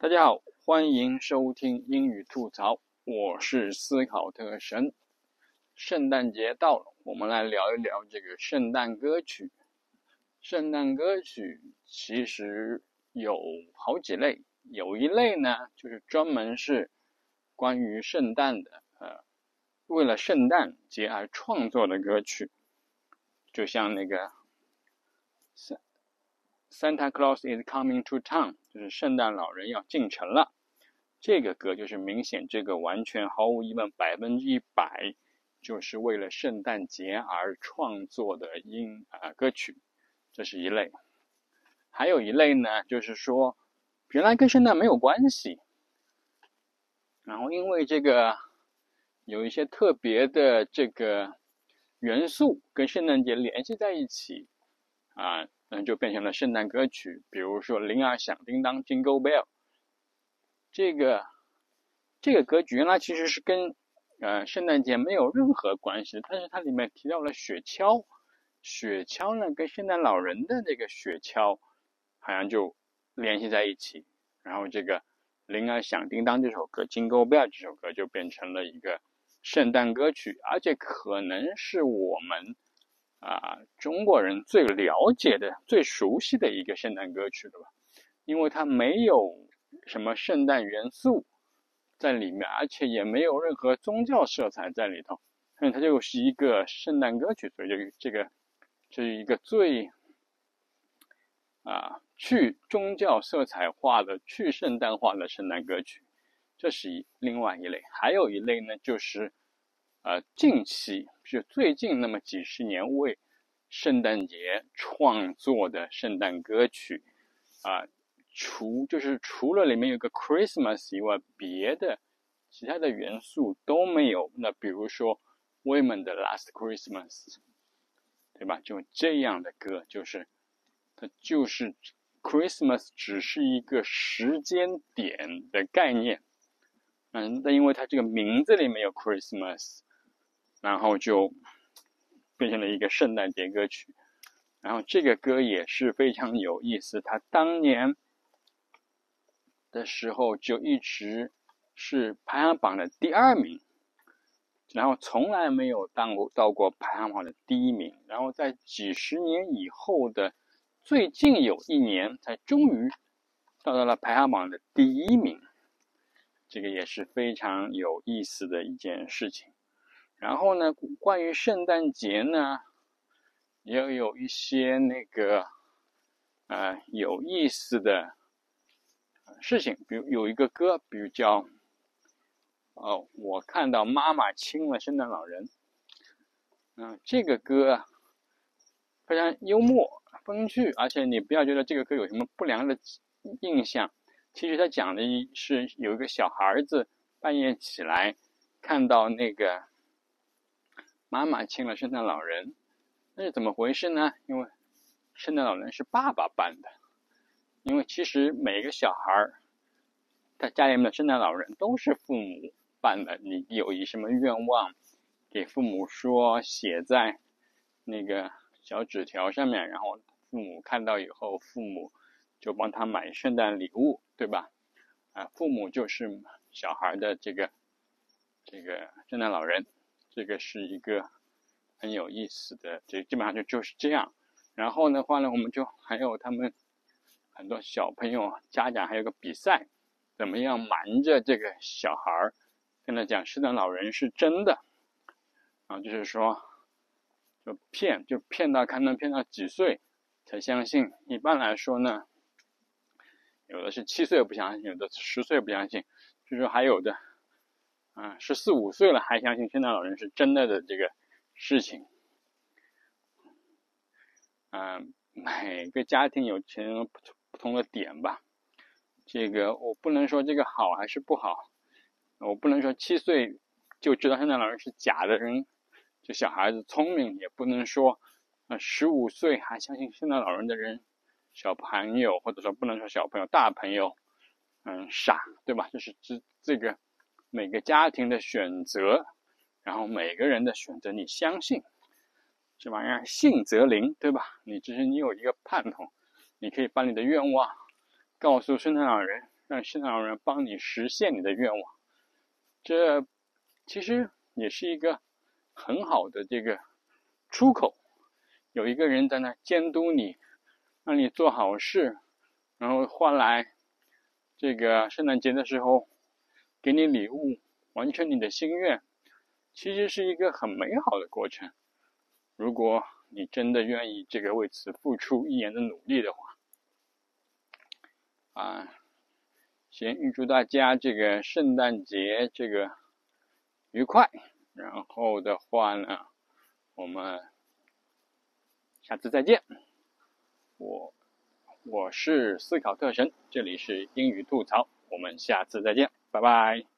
大家好，欢迎收听英语吐槽，我是思考特神。圣诞节到了，我们来聊一聊这个圣诞歌曲。圣诞歌曲其实有好几类，有一类呢就是专门是关于圣诞的，呃，为了圣诞节而创作的歌曲，就像那个。Santa Claus is coming to town，就是圣诞老人要进城了。这个歌就是明显，这个完全毫无疑问，百分之一百就是为了圣诞节而创作的音啊歌曲。这是一类。还有一类呢，就是说原来跟圣诞没有关系，然后因为这个有一些特别的这个元素跟圣诞节联系在一起啊。嗯，就变成了圣诞歌曲，比如说《铃儿响叮当》（Jingle Bell）。这个这个歌曲原来其实是跟呃圣诞节没有任何关系，但是它里面提到了雪橇，雪橇呢跟圣诞老人的那个雪橇好像就联系在一起，然后这个《铃儿响叮当》这首歌，《Jingle Bell》这首歌就变成了一个圣诞歌曲，而且可能是我们。啊，中国人最了解的、最熟悉的一个圣诞歌曲了吧？因为它没有什么圣诞元素在里面，而且也没有任何宗教色彩在里头，所以它就是一个圣诞歌曲。所以这个这个是一个最啊去宗教色彩化的、去圣诞化的圣诞歌曲。这是一另外一类，还有一类呢，就是。呃，近期是最近那么几十年为圣诞节创作的圣诞歌曲，啊，除就是除了里面有个 Christmas 以外，别的其他的元素都没有。那比如说 Women 的 Last Christmas，对吧？就这样的歌，就是它就是 Christmas 只是一个时间点的概念，嗯，那因为它这个名字里面有 Christmas。然后就变成了一个圣诞节歌曲，然后这个歌也是非常有意思。他当年的时候就一直是排行榜的第二名，然后从来没有当过到过排行榜的第一名。然后在几十年以后的最近有一年，才终于到达了排行榜的第一名。这个也是非常有意思的一件事情。然后呢，关于圣诞节呢，也有一些那个呃有意思的事情，比如有一个歌，比如叫哦，我看到妈妈亲了圣诞老人。嗯，这个歌非常幽默风趣，而且你不要觉得这个歌有什么不良的印象。其实它讲的是有一个小孩子半夜起来看到那个。妈妈亲了圣诞老人，那是怎么回事呢？因为圣诞老人是爸爸扮的。因为其实每个小孩儿，他家里面的圣诞老人都是父母扮的。你有一什么愿望，给父母说，写在那个小纸条上面，然后父母看到以后，父母就帮他买圣诞礼物，对吧？啊，父母就是小孩的这个这个圣诞老人。这个是一个很有意思的，这基本上就就是这样。然后的话呢，我们就还有他们很多小朋友家长还有个比赛，怎么样瞒着这个小孩儿跟他讲圣诞老人是真的啊？就是说，就骗，就骗到看能骗到几岁才相信。一般来说呢，有的是七岁不相信，有的十岁不相信，就是还有的。啊，十四五岁了还相信圣诞老人是真的的这个事情，嗯，每个家庭有其不同的点吧。这个我不能说这个好还是不好，我不能说七岁就知道圣诞老人是假的人，就小孩子聪明，也不能说啊十五岁还相信圣诞老人的人，小朋友或者说不能说小朋友，大朋友，嗯，傻，对吧？就是这这个。每个家庭的选择，然后每个人的选择，你相信这玩意儿，信则灵，对吧？你只是你有一个盼头，你可以把你的愿望告诉圣诞老人，让圣诞老人帮你实现你的愿望。这其实也是一个很好的这个出口，有一个人在那监督你，让你做好事，然后换来这个圣诞节的时候给你礼物，完成你的心愿，其实是一个很美好的过程。如果你真的愿意这个为此付出一年的努力的话，啊，先预祝大家这个圣诞节这个愉快。然后的话呢，我们下次再见。我我是思考特神，这里是英语吐槽，我们下次再见，拜拜。